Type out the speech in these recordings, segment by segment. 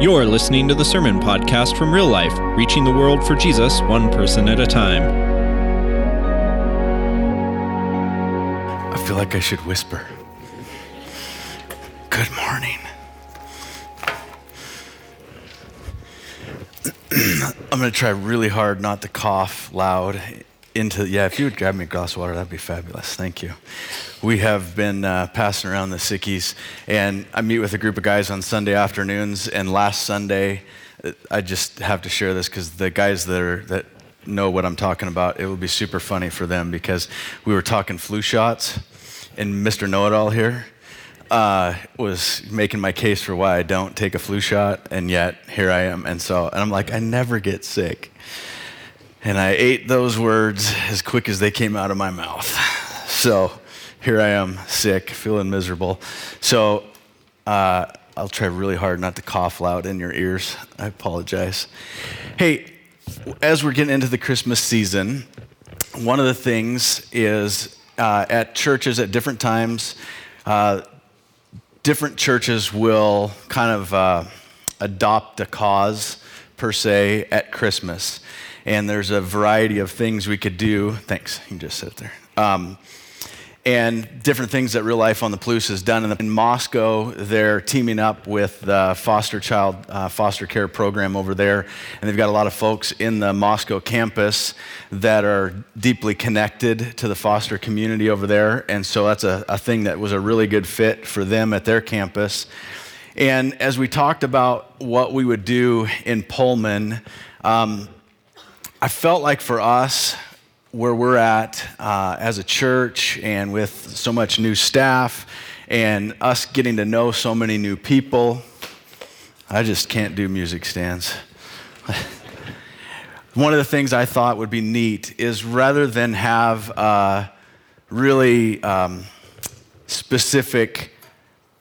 You're listening to the Sermon Podcast from Real Life, reaching the world for Jesus one person at a time. I feel like I should whisper. Good morning. I'm going to try really hard not to cough loud into, yeah, if you would grab me a glass of water, that'd be fabulous. Thank you. We have been uh, passing around the sickies, and I meet with a group of guys on Sunday afternoons, and last Sunday, uh, I just have to share this because the guys that, are, that know what I'm talking about, it will be super funny for them because we were talking flu shots, and Mr. Know It All here, uh, was making my case for why I don't take a flu shot, and yet here I am. And so, and I'm like, I never get sick. And I ate those words as quick as they came out of my mouth. So here I am, sick, feeling miserable. So uh, I'll try really hard not to cough loud in your ears. I apologize. Hey, as we're getting into the Christmas season, one of the things is uh, at churches at different times, uh, different churches will kind of uh, adopt a cause per se at Christmas and there's a variety of things we could do. Thanks, you can just sit there. Um, and different things that Real Life on the Palouse has done. In, Moscow, they're teaming up with the foster child uh, foster care program over there, and they've got a lot of folks in the Moscow campus that are deeply connected to the foster community over there, and so that's a, a thing that was a really good fit for them at their campus. And as we talked about what we would do in Pullman, um, I felt like for us, where we're at uh, as a church and with so much new staff and us getting to know so many new people, I just can't do music stands. One of the things I thought would be neat is rather than have a really um, specific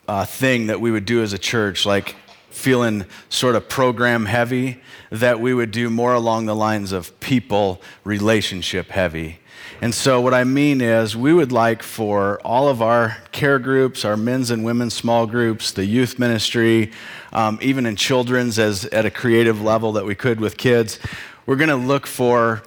uh, thing that we would do as a church, like feeling sort of program heavy, that we would do more along the lines of people relationship heavy. And so, what I mean is, we would like for all of our care groups, our men's and women's small groups, the youth ministry, um, even in children's, as at a creative level that we could with kids, we're going to look for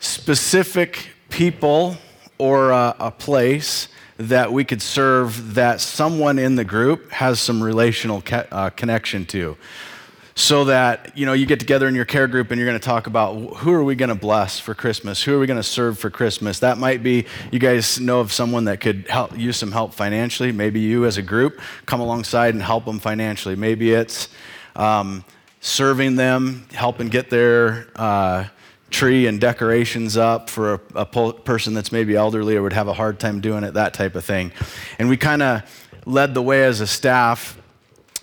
specific people or a, a place that we could serve that someone in the group has some relational uh, connection to so that you know you get together in your care group and you're going to talk about who are we going to bless for christmas who are we going to serve for christmas that might be you guys know of someone that could help use some help financially maybe you as a group come alongside and help them financially maybe it's um, serving them helping get their uh, tree and decorations up for a, a po- person that's maybe elderly or would have a hard time doing it, that type of thing. And we kind of led the way as a staff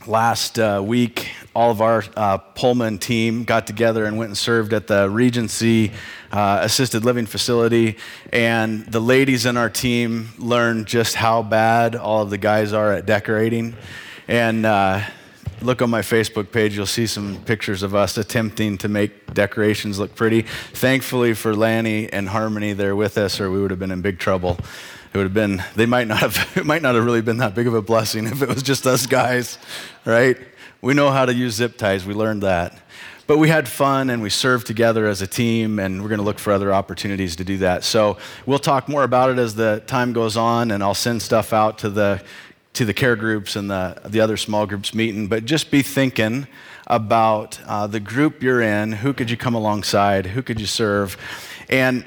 last uh, week. All of our uh, Pullman team got together and went and served at the Regency uh, assisted living facility. And the ladies in our team learned just how bad all of the guys are at decorating. And uh, look on my Facebook page, you'll see some pictures of us attempting to make decorations look pretty. Thankfully for Lanny and Harmony, they're with us, or we would have been in big trouble. It would have been, they might not have, it might not have really been that big of a blessing if it was just us guys, right? We know how to use zip ties, we learned that. But we had fun and we served together as a team, and we're going to look for other opportunities to do that. So we'll talk more about it as the time goes on, and I'll send stuff out to the to the care groups and the, the other small groups meeting, but just be thinking about uh, the group you're in. Who could you come alongside? Who could you serve? And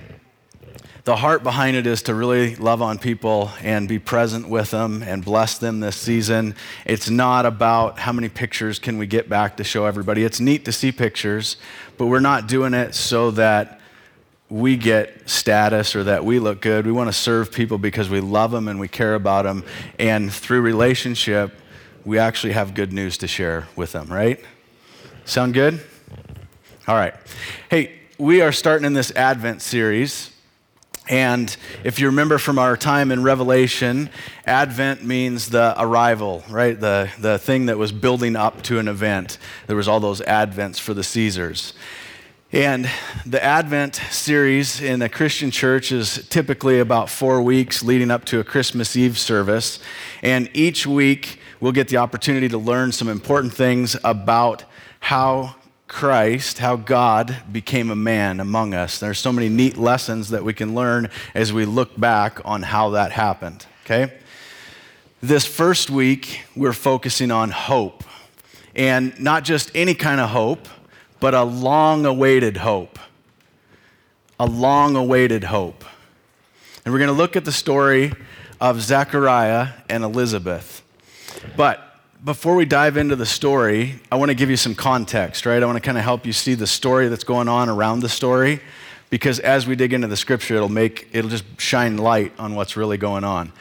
the heart behind it is to really love on people and be present with them and bless them this season. It's not about how many pictures can we get back to show everybody. It's neat to see pictures, but we're not doing it so that we get status or that we look good. We want to serve people because we love them and we care about them. And through relationship, we actually have good news to share with them, right? Sound good? All right. Hey, we are starting in this Advent series. And if you remember from our time in Revelation, Advent means the arrival, right? The, the thing that was building up to an event. There was all those Advents for the Caesars. And the Advent series in a Christian church is typically about four weeks leading up to a Christmas Eve service. And each week we'll get the opportunity to learn some important things about how Christ, how God became a man among us. There's so many neat lessons that we can learn as we look back on how that happened, okay? This first week, we're focusing on hope. And not just any kind of hope, but a long awaited hope. A long awaited hope. And we're going to look at the story of Zechariah and Elizabeth. But before we dive into the story, I want to give you some context, right? I want to kind of help you see the story that's going on around the story because as we dig into the scripture, it'll make it'll just shine light on what's really going on.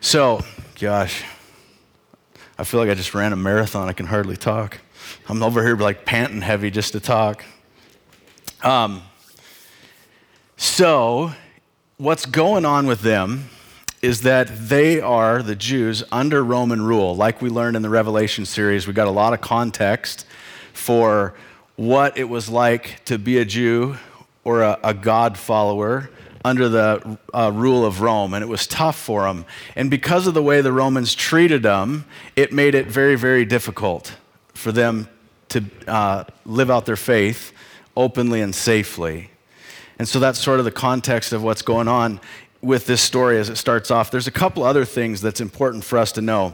So, gosh, I feel like I just ran a marathon. I can hardly talk. I'm over here like panting heavy just to talk. Um, so, what's going on with them is that they are, the Jews, under Roman rule. Like we learned in the Revelation series, we got a lot of context for what it was like to be a Jew or a, a God follower under the uh, rule of Rome, and it was tough for them. And because of the way the Romans treated them, it made it very, very difficult for them to uh, live out their faith openly and safely. And so that's sort of the context of what's going on with this story as it starts off. There's a couple other things that's important for us to know.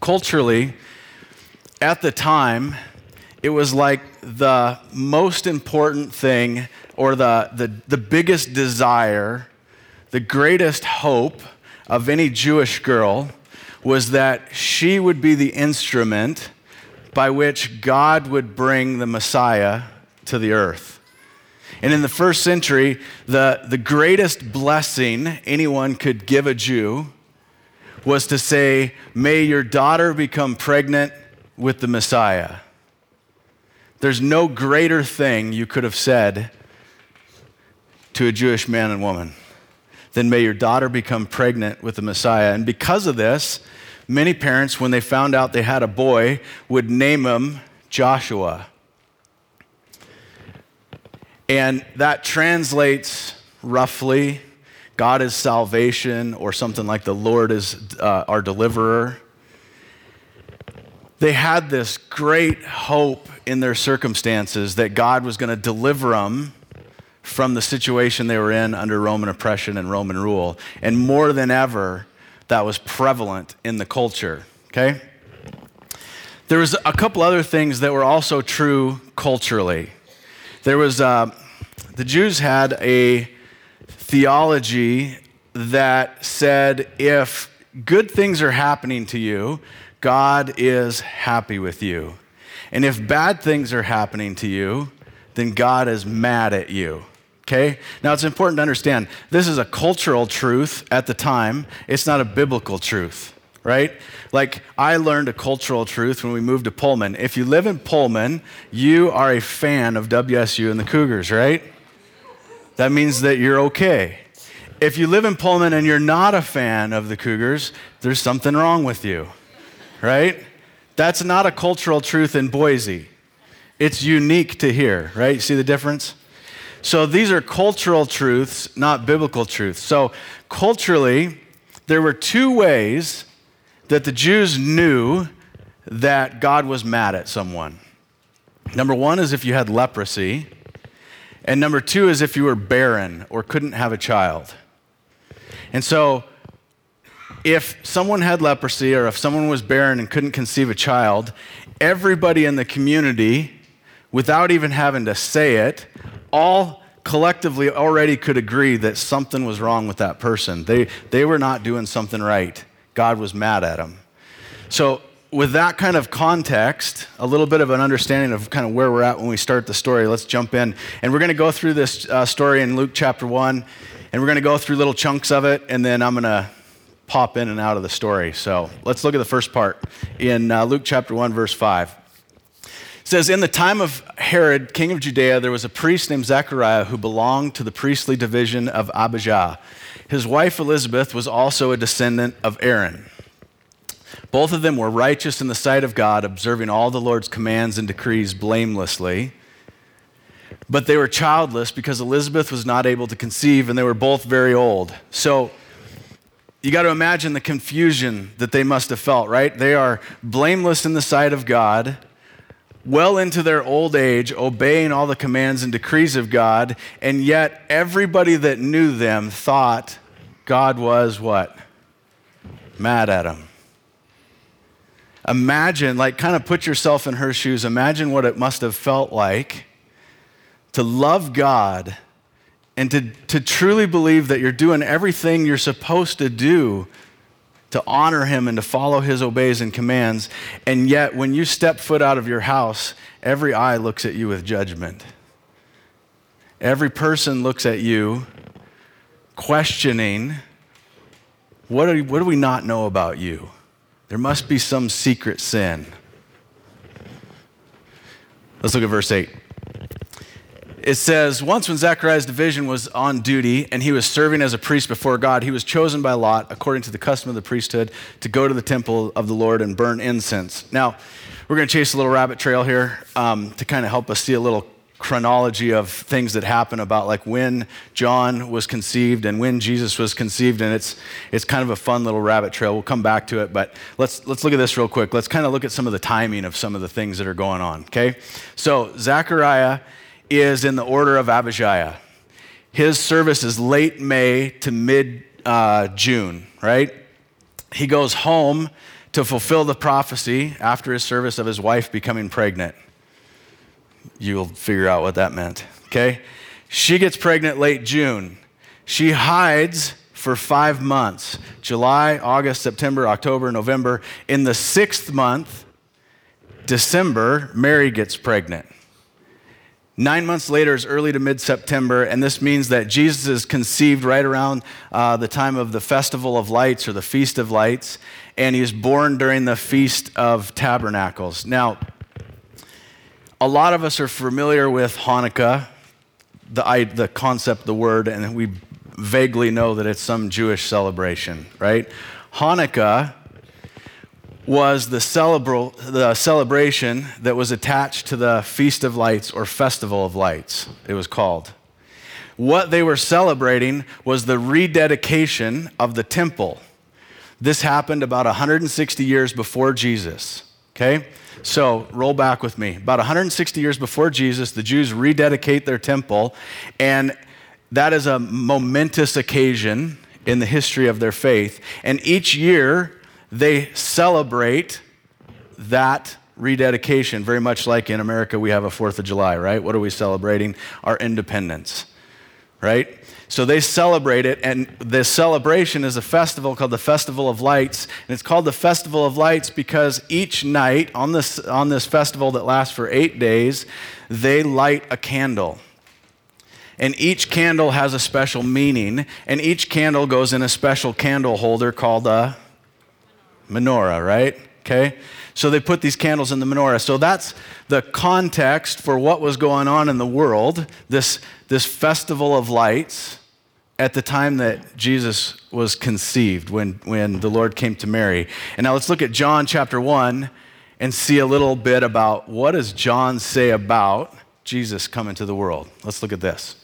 Culturally, at the time, it was like the most important thing or the, the, the biggest desire, the greatest hope of any Jewish girl was that she would be the instrument by which God would bring the Messiah to the earth. And in the first century, the, the greatest blessing anyone could give a Jew was to say, May your daughter become pregnant with the Messiah. There's no greater thing you could have said to a Jewish man and woman than may your daughter become pregnant with the Messiah. And because of this, many parents, when they found out they had a boy, would name him Joshua. And that translates roughly God is salvation, or something like the Lord is uh, our deliverer. They had this great hope in their circumstances that God was going to deliver them from the situation they were in under Roman oppression and Roman rule. And more than ever, that was prevalent in the culture, okay? There was a couple other things that were also true culturally. There was, uh, the Jews had a theology that said if good things are happening to you, God is happy with you. And if bad things are happening to you, then God is mad at you. Okay? Now it's important to understand this is a cultural truth at the time, it's not a biblical truth, right? Like I learned a cultural truth when we moved to Pullman. If you live in Pullman, you are a fan of WSU and the Cougars, right? That means that you're okay. If you live in Pullman and you're not a fan of the Cougars, there's something wrong with you, right? That's not a cultural truth in Boise. It's unique to here, right? See the difference? So these are cultural truths, not biblical truths. So culturally, there were two ways that the Jews knew that God was mad at someone. Number one is if you had leprosy, and number two is if you were barren or couldn't have a child. And so, if someone had leprosy or if someone was barren and couldn't conceive a child, everybody in the community, without even having to say it, all collectively already could agree that something was wrong with that person. They, they were not doing something right. God was mad at him. So, with that kind of context, a little bit of an understanding of kind of where we're at when we start the story, let's jump in. And we're going to go through this uh, story in Luke chapter 1, and we're going to go through little chunks of it, and then I'm going to pop in and out of the story. So, let's look at the first part in uh, Luke chapter 1, verse 5. It says, In the time of Herod, king of Judea, there was a priest named Zechariah who belonged to the priestly division of Abijah. His wife Elizabeth was also a descendant of Aaron. Both of them were righteous in the sight of God, observing all the Lord's commands and decrees blamelessly. but they were childless because Elizabeth was not able to conceive and they were both very old. So you got to imagine the confusion that they must have felt, right? They are blameless in the sight of God, well into their old age, obeying all the commands and decrees of God, and yet everybody that knew them thought God was what? Mad at them. Imagine, like, kind of put yourself in her shoes. Imagine what it must have felt like to love God and to, to truly believe that you're doing everything you're supposed to do to honor Him and to follow His obeys and commands. And yet, when you step foot out of your house, every eye looks at you with judgment. Every person looks at you questioning what, are, what do we not know about you? There must be some secret sin. Let's look at verse 8 it says, Once when Zechariah's division was on duty and he was serving as a priest before God, he was chosen by Lot, according to the custom of the priesthood, to go to the temple of the Lord and burn incense. Now, we're going to chase a little rabbit trail here um, to kind of help us see a little chronology of things that happen about like when John was conceived and when Jesus was conceived and it's it's kind of a fun little rabbit trail. We'll come back to it, but let's let's look at this real quick. Let's kind of look at some of the timing of some of the things that are going on, okay? So, Zechariah is in the order of Abijah. His service is late May to mid uh, June, right? He goes home to fulfill the prophecy after his service of his wife becoming pregnant. You'll figure out what that meant, okay? She gets pregnant late June. She hides for five months July, August, September, October, November. In the sixth month, December, Mary gets pregnant. Nine months later is early to mid September, and this means that Jesus is conceived right around uh, the time of the Festival of Lights or the Feast of Lights, and he is born during the Feast of Tabernacles. Now, a lot of us are familiar with Hanukkah, the, the concept, the word, and we vaguely know that it's some Jewish celebration, right? Hanukkah was the, celebra- the celebration that was attached to the Feast of Lights or Festival of Lights, it was called. What they were celebrating was the rededication of the temple. This happened about 160 years before Jesus. Okay? So roll back with me. About 160 years before Jesus, the Jews rededicate their temple, and that is a momentous occasion in the history of their faith. And each year, they celebrate that rededication, very much like in America we have a 4th of July, right? What are we celebrating? Our independence, right? So they celebrate it, and this celebration is a festival called the Festival of Lights. And it's called the Festival of Lights because each night on this, on this festival that lasts for eight days, they light a candle. And each candle has a special meaning, and each candle goes in a special candle holder called a menorah, right? Okay? So they put these candles in the menorah. So that's the context for what was going on in the world, this, this festival of lights at the time that Jesus was conceived, when, when the Lord came to Mary. And now let's look at John chapter 1 and see a little bit about what does John say about Jesus coming to the world. Let's look at this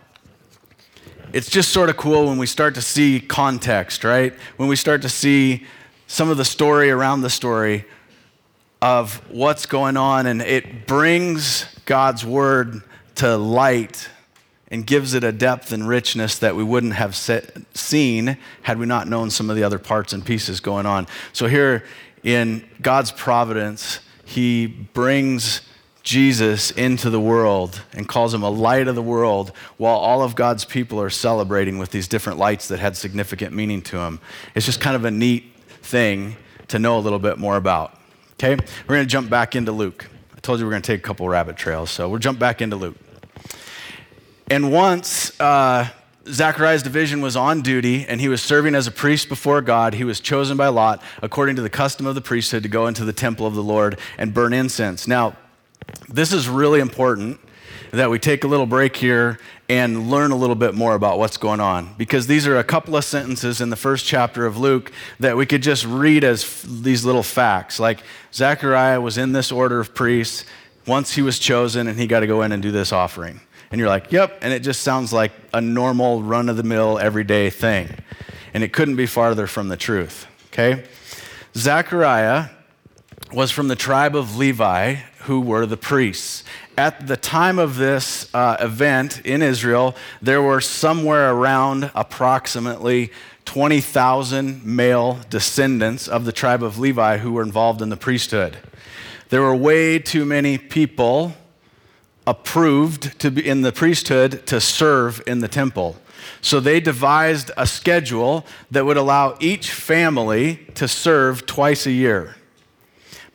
it's just sort of cool when we start to see context, right? When we start to see some of the story around the story of what's going on, and it brings God's word to light and gives it a depth and richness that we wouldn't have seen had we not known some of the other parts and pieces going on. So, here in God's providence, He brings Jesus into the world and calls him a light of the world while all of God's people are celebrating with these different lights that had significant meaning to him. It's just kind of a neat thing to know a little bit more about. Okay? We're going to jump back into Luke. I told you we're going to take a couple rabbit trails, so we'll jump back into Luke. And once uh, Zechariah's division was on duty and he was serving as a priest before God, he was chosen by Lot, according to the custom of the priesthood, to go into the temple of the Lord and burn incense. Now, this is really important that we take a little break here and learn a little bit more about what's going on because these are a couple of sentences in the first chapter of Luke that we could just read as f- these little facts. Like Zechariah was in this order of priests once he was chosen and he got to go in and do this offering. And you're like, yep. And it just sounds like a normal, run of the mill, everyday thing. And it couldn't be farther from the truth, okay? Zechariah was from the tribe of Levi, who were the priests. At the time of this uh, event in Israel, there were somewhere around approximately 20,000 male descendants of the tribe of Levi who were involved in the priesthood. There were way too many people approved to be in the priesthood to serve in the temple. So they devised a schedule that would allow each family to serve twice a year.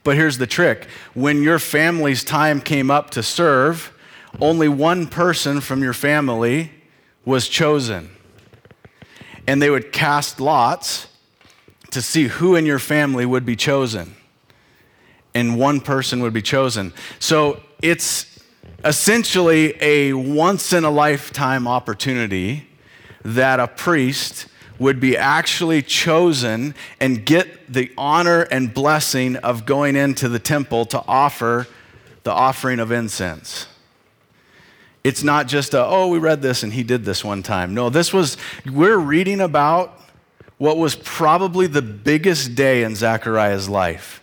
But here's the trick when your family's time came up to serve, only one person from your family was chosen. And they would cast lots to see who in your family would be chosen. And one person would be chosen. So it's essentially a once in a lifetime opportunity that a priest would be actually chosen and get the honor and blessing of going into the temple to offer the offering of incense. It's not just a, oh, we read this and he did this one time. No, this was, we're reading about what was probably the biggest day in Zechariah's life.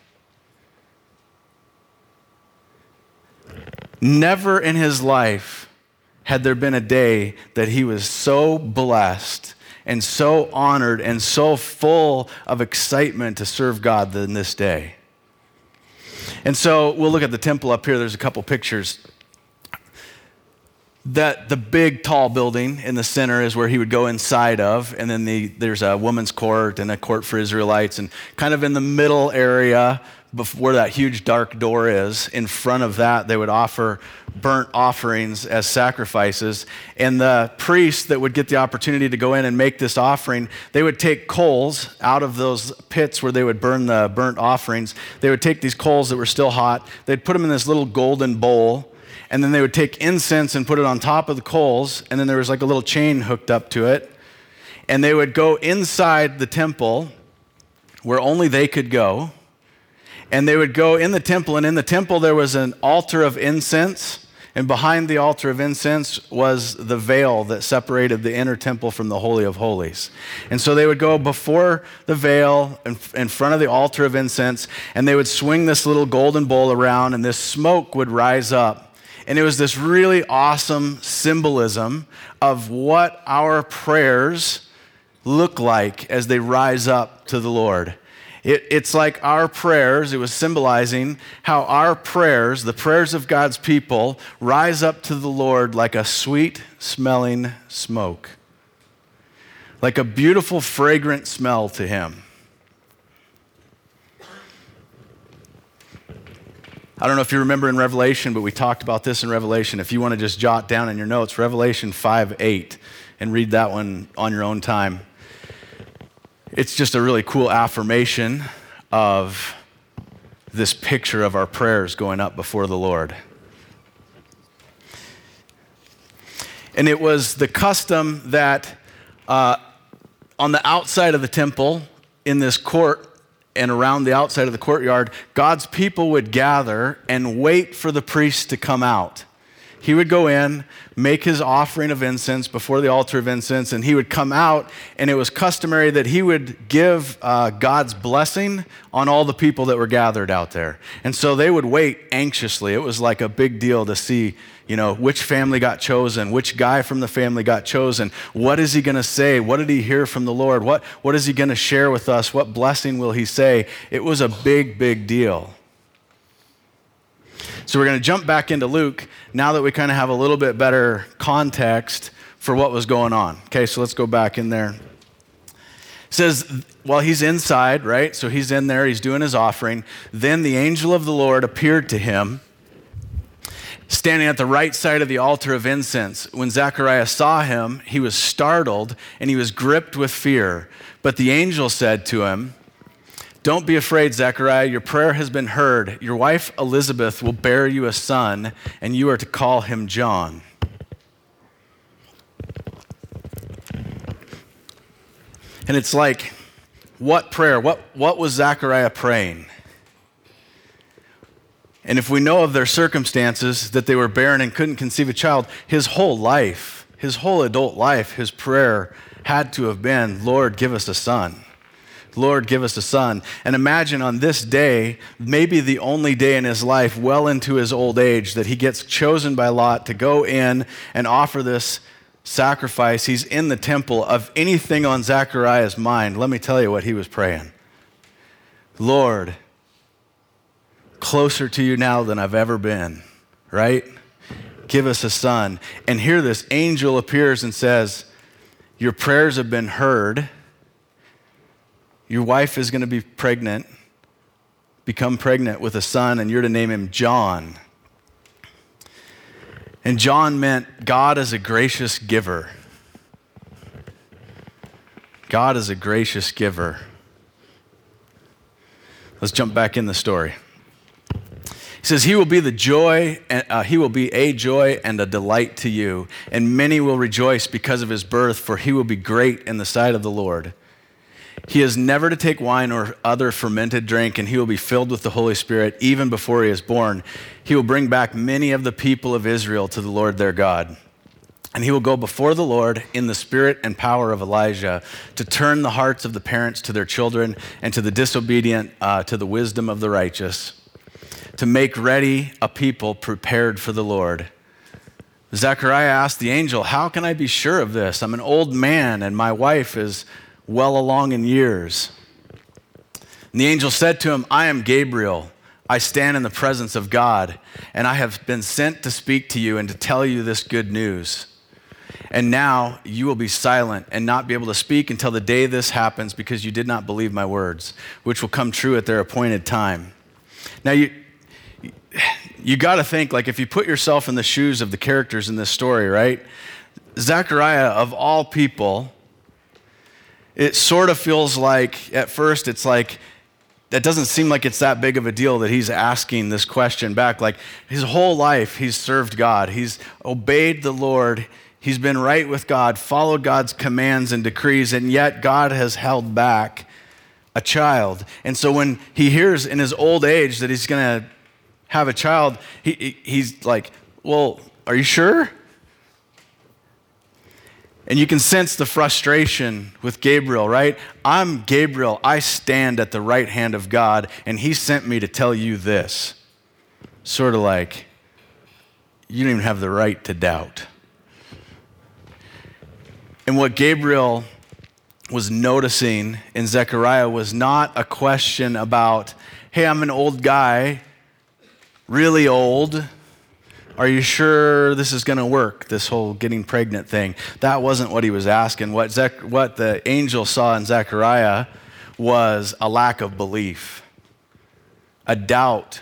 Never in his life had there been a day that he was so blessed and so honored and so full of excitement to serve God than this day. And so we'll look at the temple up here. There's a couple pictures. That the big tall building in the center is where he would go inside of, and then the, there's a woman's court and a court for Israelites, and kind of in the middle area where that huge dark door is, in front of that, they would offer burnt offerings as sacrifices. And the priests that would get the opportunity to go in and make this offering, they would take coals out of those pits where they would burn the burnt offerings. They would take these coals that were still hot, they'd put them in this little golden bowl. And then they would take incense and put it on top of the coals. And then there was like a little chain hooked up to it. And they would go inside the temple where only they could go and they would go in the temple, and in the temple there was an altar of incense, and behind the altar of incense was the veil that separated the inner temple from the Holy of Holies. And so they would go before the veil in, in front of the altar of incense, and they would swing this little golden bowl around, and this smoke would rise up. And it was this really awesome symbolism of what our prayers look like as they rise up to the Lord. It, it's like our prayers, it was symbolizing how our prayers, the prayers of God's people, rise up to the Lord like a sweet smelling smoke, like a beautiful, fragrant smell to Him. I don't know if you remember in Revelation, but we talked about this in Revelation. If you want to just jot down in your notes, Revelation 5 8, and read that one on your own time it's just a really cool affirmation of this picture of our prayers going up before the Lord. And it was the custom that uh, on the outside of the temple, in this court and around the outside of the courtyard, God's people would gather and wait for the priest to come out. He would go in, make his offering of incense before the altar of incense, and he would come out, and it was customary that he would give uh, God's blessing on all the people that were gathered out there. And so they would wait anxiously. It was like a big deal to see, you know, which family got chosen, which guy from the family got chosen. What is he going to say? What did he hear from the Lord? What, what is he going to share with us? What blessing will he say? It was a big, big deal. So we're going to jump back into Luke now that we kind of have a little bit better context for what was going on. Okay, so let's go back in there. It says, while he's inside, right? So he's in there, he's doing his offering. Then the angel of the Lord appeared to him, standing at the right side of the altar of incense. When Zechariah saw him, he was startled and he was gripped with fear. But the angel said to him, don't be afraid, Zechariah. Your prayer has been heard. Your wife Elizabeth will bear you a son, and you are to call him John. And it's like, what prayer? What, what was Zechariah praying? And if we know of their circumstances, that they were barren and couldn't conceive a child, his whole life, his whole adult life, his prayer had to have been, Lord, give us a son. Lord, give us a son. And imagine on this day, maybe the only day in his life, well into his old age, that he gets chosen by Lot to go in and offer this sacrifice. He's in the temple of anything on Zechariah's mind. Let me tell you what he was praying Lord, closer to you now than I've ever been, right? Give us a son. And here this angel appears and says, Your prayers have been heard your wife is going to be pregnant, become pregnant with a son, and you're to name him John. And John meant God is a gracious giver. God is a gracious giver. Let's jump back in the story. He says, He will be the joy, uh, He will be a joy and a delight to you, and many will rejoice because of His birth, for He will be great in the sight of the Lord. He is never to take wine or other fermented drink, and he will be filled with the Holy Spirit even before he is born. He will bring back many of the people of Israel to the Lord their God. And he will go before the Lord in the spirit and power of Elijah to turn the hearts of the parents to their children and to the disobedient uh, to the wisdom of the righteous, to make ready a people prepared for the Lord. Zechariah asked the angel, How can I be sure of this? I'm an old man, and my wife is well along in years. And the angel said to him, I am Gabriel. I stand in the presence of God, and I have been sent to speak to you and to tell you this good news. And now you will be silent and not be able to speak until the day this happens because you did not believe my words, which will come true at their appointed time. Now, you, you got to think, like, if you put yourself in the shoes of the characters in this story, right? Zechariah, of all people, it sort of feels like, at first, it's like, that doesn't seem like it's that big of a deal that he's asking this question back. Like his whole life, he's served God, he's obeyed the Lord, he's been right with God, followed God's commands and decrees, and yet God has held back a child. And so when he hears in his old age that he's going to have a child, he, he's like, Well, are you sure? And you can sense the frustration with Gabriel, right? I'm Gabriel. I stand at the right hand of God, and he sent me to tell you this. Sort of like, you don't even have the right to doubt. And what Gabriel was noticing in Zechariah was not a question about, hey, I'm an old guy, really old are you sure this is going to work, this whole getting pregnant thing? That wasn't what he was asking. What, Zech- what the angel saw in Zechariah was a lack of belief, a doubt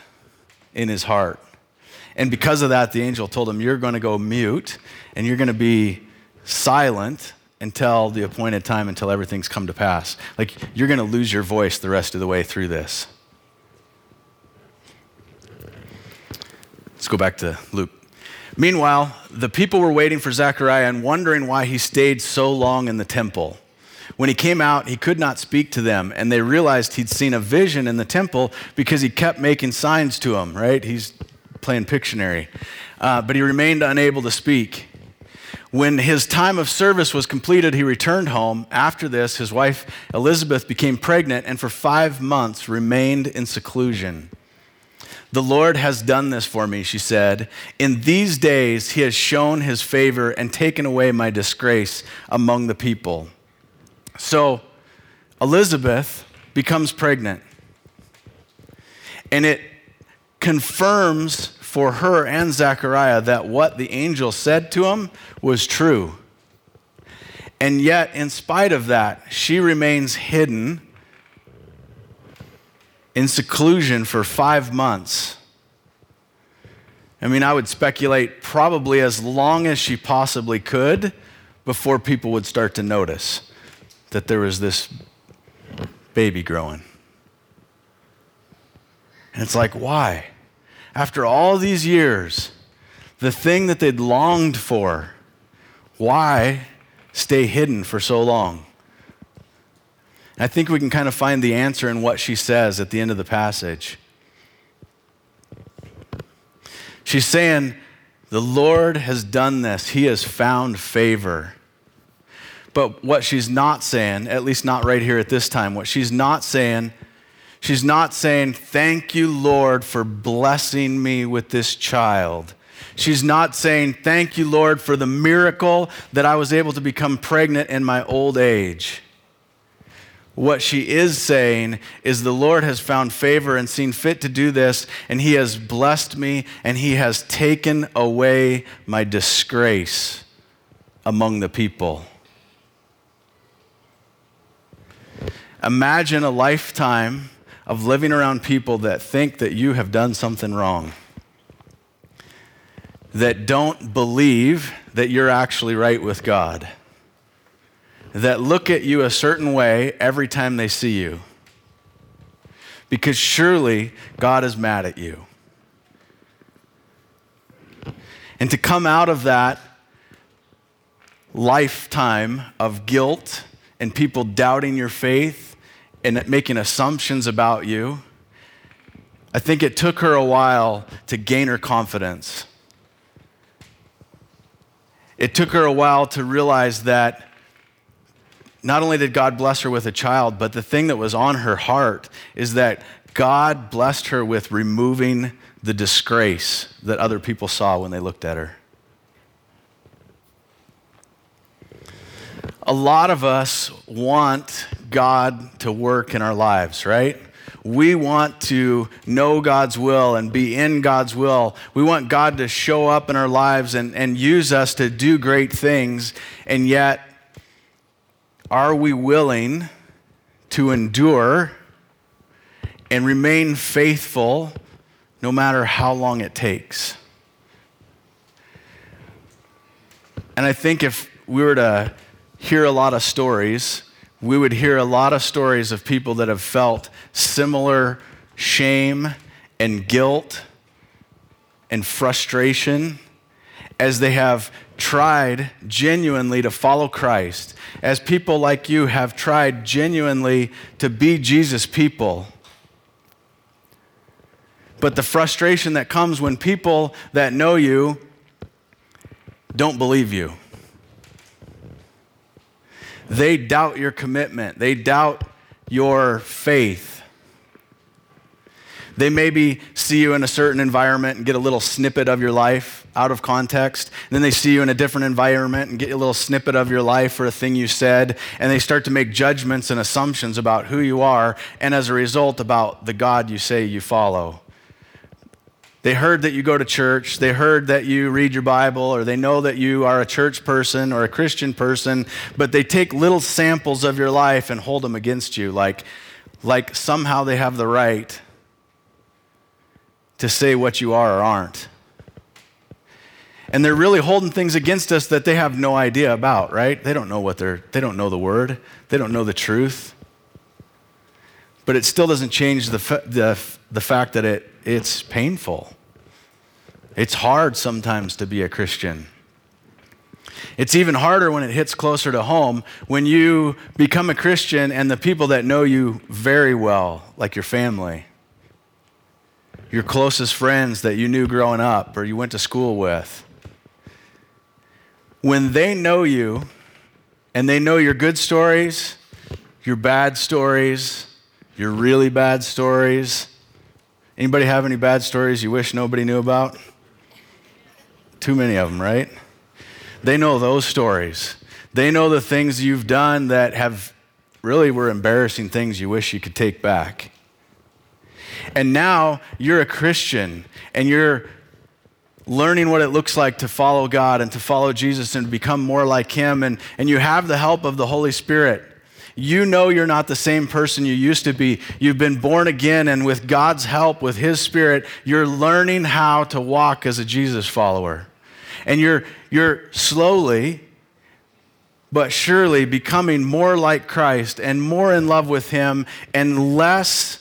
in his heart. And because of that, the angel told him, You're going to go mute and you're going to be silent until the appointed time, until everything's come to pass. Like, you're going to lose your voice the rest of the way through this. Let's go back to Luke. Meanwhile, the people were waiting for Zechariah and wondering why he stayed so long in the temple. When he came out, he could not speak to them, and they realized he'd seen a vision in the temple because he kept making signs to them, right? He's playing Pictionary. Uh, but he remained unable to speak. When his time of service was completed, he returned home. After this, his wife Elizabeth became pregnant and for five months remained in seclusion. The Lord has done this for me, she said. In these days, he has shown his favor and taken away my disgrace among the people. So, Elizabeth becomes pregnant. And it confirms for her and Zechariah that what the angel said to him was true. And yet, in spite of that, she remains hidden in seclusion for five months. I mean, I would speculate probably as long as she possibly could before people would start to notice that there was this baby growing. And it's like, why? After all these years, the thing that they'd longed for, why stay hidden for so long? I think we can kind of find the answer in what she says at the end of the passage. She's saying, The Lord has done this, He has found favor. But what she's not saying, at least not right here at this time, what she's not saying, she's not saying, Thank you, Lord, for blessing me with this child. She's not saying, Thank you, Lord, for the miracle that I was able to become pregnant in my old age. What she is saying is, The Lord has found favor and seen fit to do this, and He has blessed me, and He has taken away my disgrace among the people. Imagine a lifetime of living around people that think that you have done something wrong, that don't believe that you're actually right with God that look at you a certain way every time they see you. Because surely God is mad at you. And to come out of that lifetime of guilt and people doubting your faith and making assumptions about you, I think it took her a while to gain her confidence. It took her a while to realize that not only did God bless her with a child, but the thing that was on her heart is that God blessed her with removing the disgrace that other people saw when they looked at her. A lot of us want God to work in our lives, right? We want to know God's will and be in God's will. We want God to show up in our lives and, and use us to do great things. And yet, are we willing to endure and remain faithful no matter how long it takes? And I think if we were to hear a lot of stories, we would hear a lot of stories of people that have felt similar shame and guilt and frustration as they have tried genuinely to follow Christ, as people like you have tried genuinely to be Jesus' people. But the frustration that comes when people that know you don't believe you. They doubt your commitment, they doubt your faith. They maybe see you in a certain environment and get a little snippet of your life out of context. And then they see you in a different environment and get a little snippet of your life or a thing you said. And they start to make judgments and assumptions about who you are and as a result about the God you say you follow. They heard that you go to church, they heard that you read your Bible, or they know that you are a church person or a Christian person, but they take little samples of your life and hold them against you like, like somehow they have the right to say what you are or aren't. And they're really holding things against us that they have no idea about, right? They don't know what they're, they don't know the word, they don't know the truth. But it still doesn't change the, the, the fact that it, it's painful. It's hard sometimes to be a Christian. It's even harder when it hits closer to home when you become a Christian and the people that know you very well, like your family, your closest friends that you knew growing up or you went to school with, when they know you and they know your good stories, your bad stories, your really bad stories. Anybody have any bad stories you wish nobody knew about? Too many of them, right? They know those stories. They know the things you've done that have really were embarrassing things you wish you could take back. And now you're a Christian and you're learning what it looks like to follow God and to follow Jesus and become more like Him. And, and you have the help of the Holy Spirit. You know you're not the same person you used to be. You've been born again, and with God's help, with His Spirit, you're learning how to walk as a Jesus follower. And you're, you're slowly, but surely becoming more like Christ and more in love with Him and less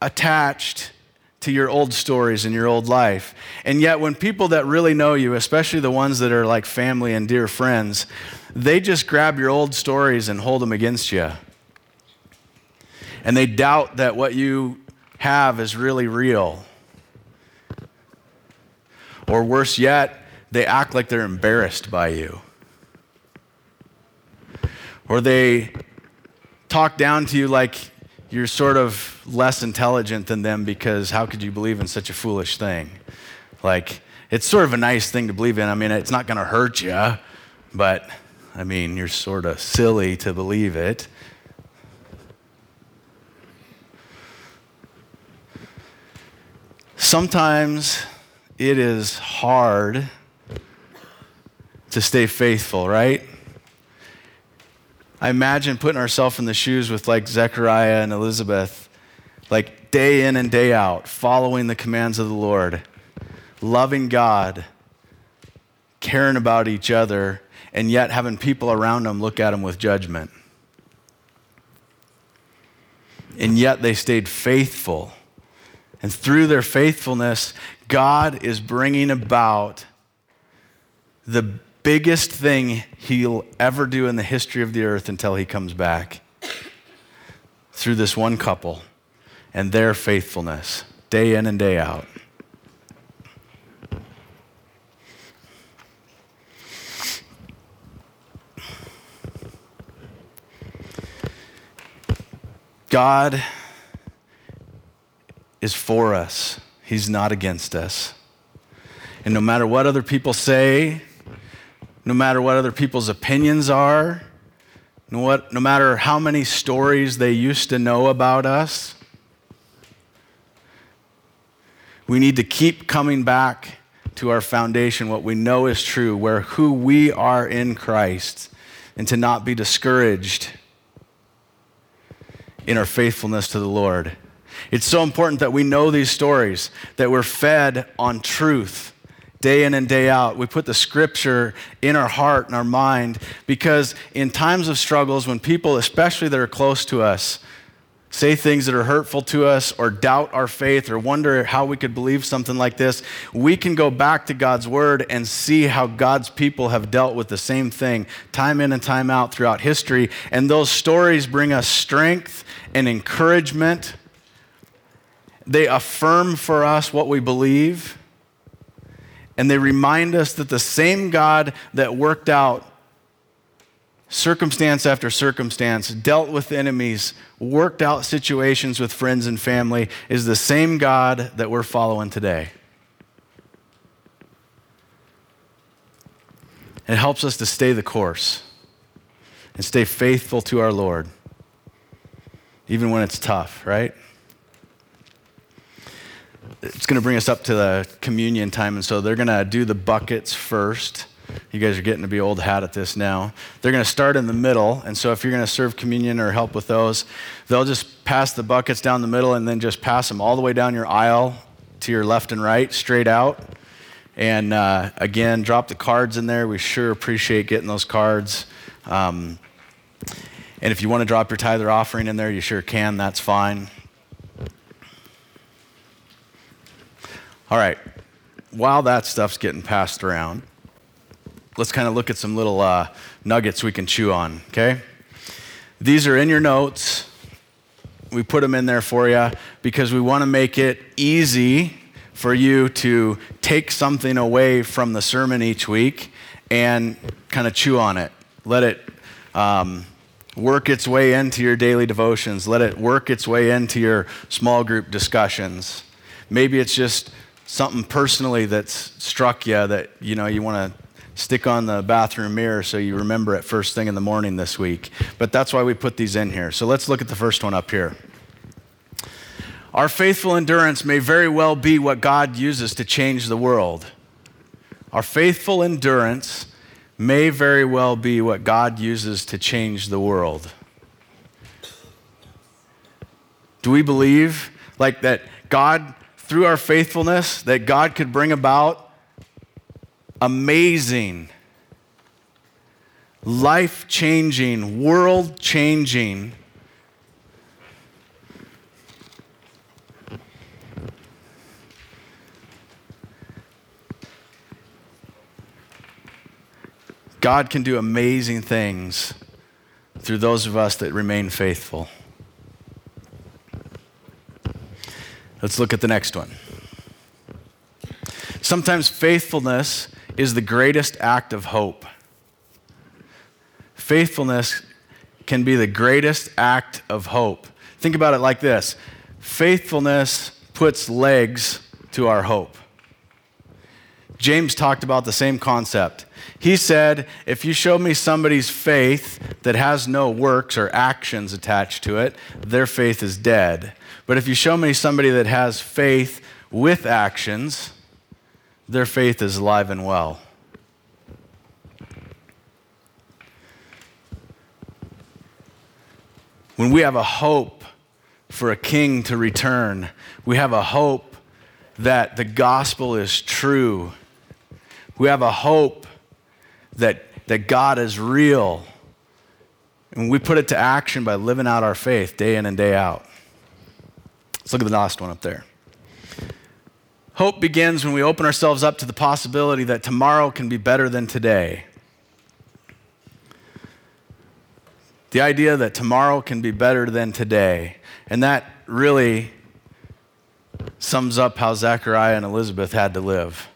attached to your old stories and your old life. And yet, when people that really know you, especially the ones that are like family and dear friends, they just grab your old stories and hold them against you. And they doubt that what you have is really real. Or worse yet, they act like they're embarrassed by you. Or they talk down to you like you're sort of less intelligent than them because how could you believe in such a foolish thing? Like, it's sort of a nice thing to believe in. I mean, it's not going to hurt you, but I mean, you're sort of silly to believe it. Sometimes it is hard to stay faithful, right? I imagine putting ourselves in the shoes with like Zechariah and Elizabeth, like day in and day out, following the commands of the Lord, loving God, caring about each other, and yet having people around them look at them with judgment. And yet they stayed faithful. And through their faithfulness, God is bringing about the biggest thing he'll ever do in the history of the earth until he comes back through this one couple and their faithfulness, day in and day out. God is for us. He's not against us. And no matter what other people say, no matter what other people's opinions are, no, what, no matter how many stories they used to know about us. We need to keep coming back to our foundation, what we know is true, where who we are in Christ, and to not be discouraged in our faithfulness to the Lord. It's so important that we know these stories, that we're fed on truth day in and day out. We put the scripture in our heart and our mind because in times of struggles, when people, especially that are close to us, say things that are hurtful to us or doubt our faith or wonder how we could believe something like this, we can go back to God's word and see how God's people have dealt with the same thing time in and time out throughout history. And those stories bring us strength and encouragement. They affirm for us what we believe and they remind us that the same God that worked out circumstance after circumstance, dealt with enemies, worked out situations with friends and family, is the same God that we're following today. It helps us to stay the course and stay faithful to our Lord, even when it's tough, right? It's going to bring us up to the communion time, and so they're going to do the buckets first. You guys are getting to be old hat at this now. They're going to start in the middle, and so if you're going to serve communion or help with those, they'll just pass the buckets down the middle and then just pass them all the way down your aisle to your left and right, straight out. And uh, again, drop the cards in there. We sure appreciate getting those cards. Um, and if you want to drop your tithe or offering in there, you sure can. That's fine. All right, while that stuff's getting passed around, let's kind of look at some little uh, nuggets we can chew on, okay? These are in your notes. We put them in there for you because we want to make it easy for you to take something away from the sermon each week and kind of chew on it. Let it um, work its way into your daily devotions. Let it work its way into your small group discussions. Maybe it's just something personally that's struck you that you know you want to stick on the bathroom mirror so you remember it first thing in the morning this week. But that's why we put these in here. So let's look at the first one up here. Our faithful endurance may very well be what God uses to change the world. Our faithful endurance may very well be what God uses to change the world. Do we believe like that God through our faithfulness that God could bring about amazing life-changing, world-changing God can do amazing things through those of us that remain faithful. Let's look at the next one. Sometimes faithfulness is the greatest act of hope. Faithfulness can be the greatest act of hope. Think about it like this faithfulness puts legs to our hope. James talked about the same concept. He said, If you show me somebody's faith that has no works or actions attached to it, their faith is dead. But if you show me somebody that has faith with actions, their faith is alive and well. When we have a hope for a king to return, we have a hope that the gospel is true we have a hope that, that God is real. And we put it to action by living out our faith day in and day out. Let's look at the last one up there. Hope begins when we open ourselves up to the possibility that tomorrow can be better than today. The idea that tomorrow can be better than today. And that really sums up how Zechariah and Elizabeth had to live.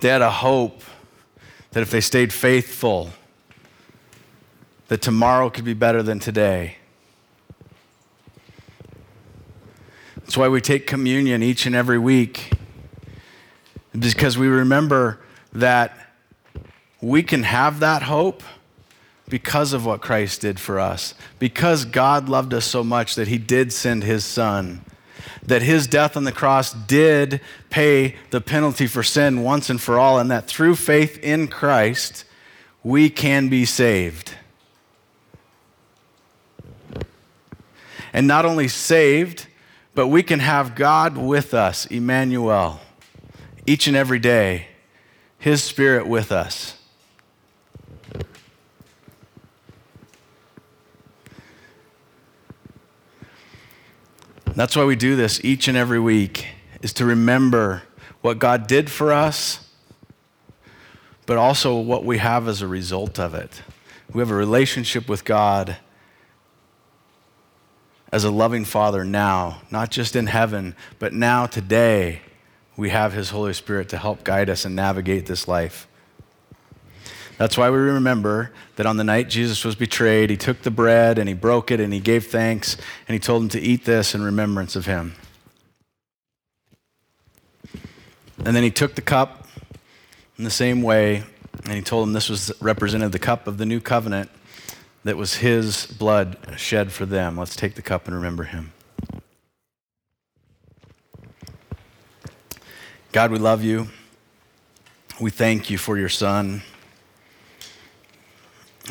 They had a hope that if they stayed faithful, that tomorrow could be better than today. That's why we take communion each and every week, because we remember that we can have that hope because of what Christ did for us, because God loved us so much that he did send his son that his death on the cross did pay the penalty for sin once and for all, and that through faith in Christ, we can be saved. And not only saved, but we can have God with us, Emmanuel, each and every day, his spirit with us. That's why we do this each and every week, is to remember what God did for us, but also what we have as a result of it. We have a relationship with God as a loving Father now, not just in heaven, but now, today, we have His Holy Spirit to help guide us and navigate this life. That's why we remember that on the night Jesus was betrayed, he took the bread and he broke it and he gave thanks and he told them to eat this in remembrance of him. And then he took the cup in the same way and he told them this was represented the cup of the new covenant that was his blood shed for them. Let's take the cup and remember him. God, we love you. We thank you for your son.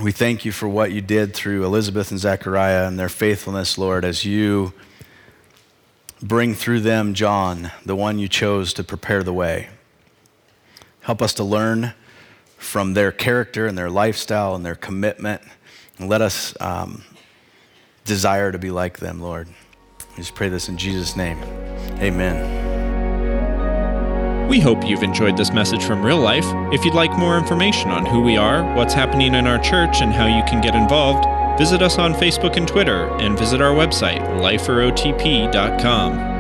We thank you for what you did through Elizabeth and Zechariah and their faithfulness, Lord, as you bring through them John, the one you chose to prepare the way. Help us to learn from their character and their lifestyle and their commitment. Let us um, desire to be like them, Lord. We just pray this in Jesus' name. Amen. We hope you've enjoyed this message from real life. If you'd like more information on who we are, what's happening in our church, and how you can get involved, visit us on Facebook and Twitter, and visit our website, liferotp.com.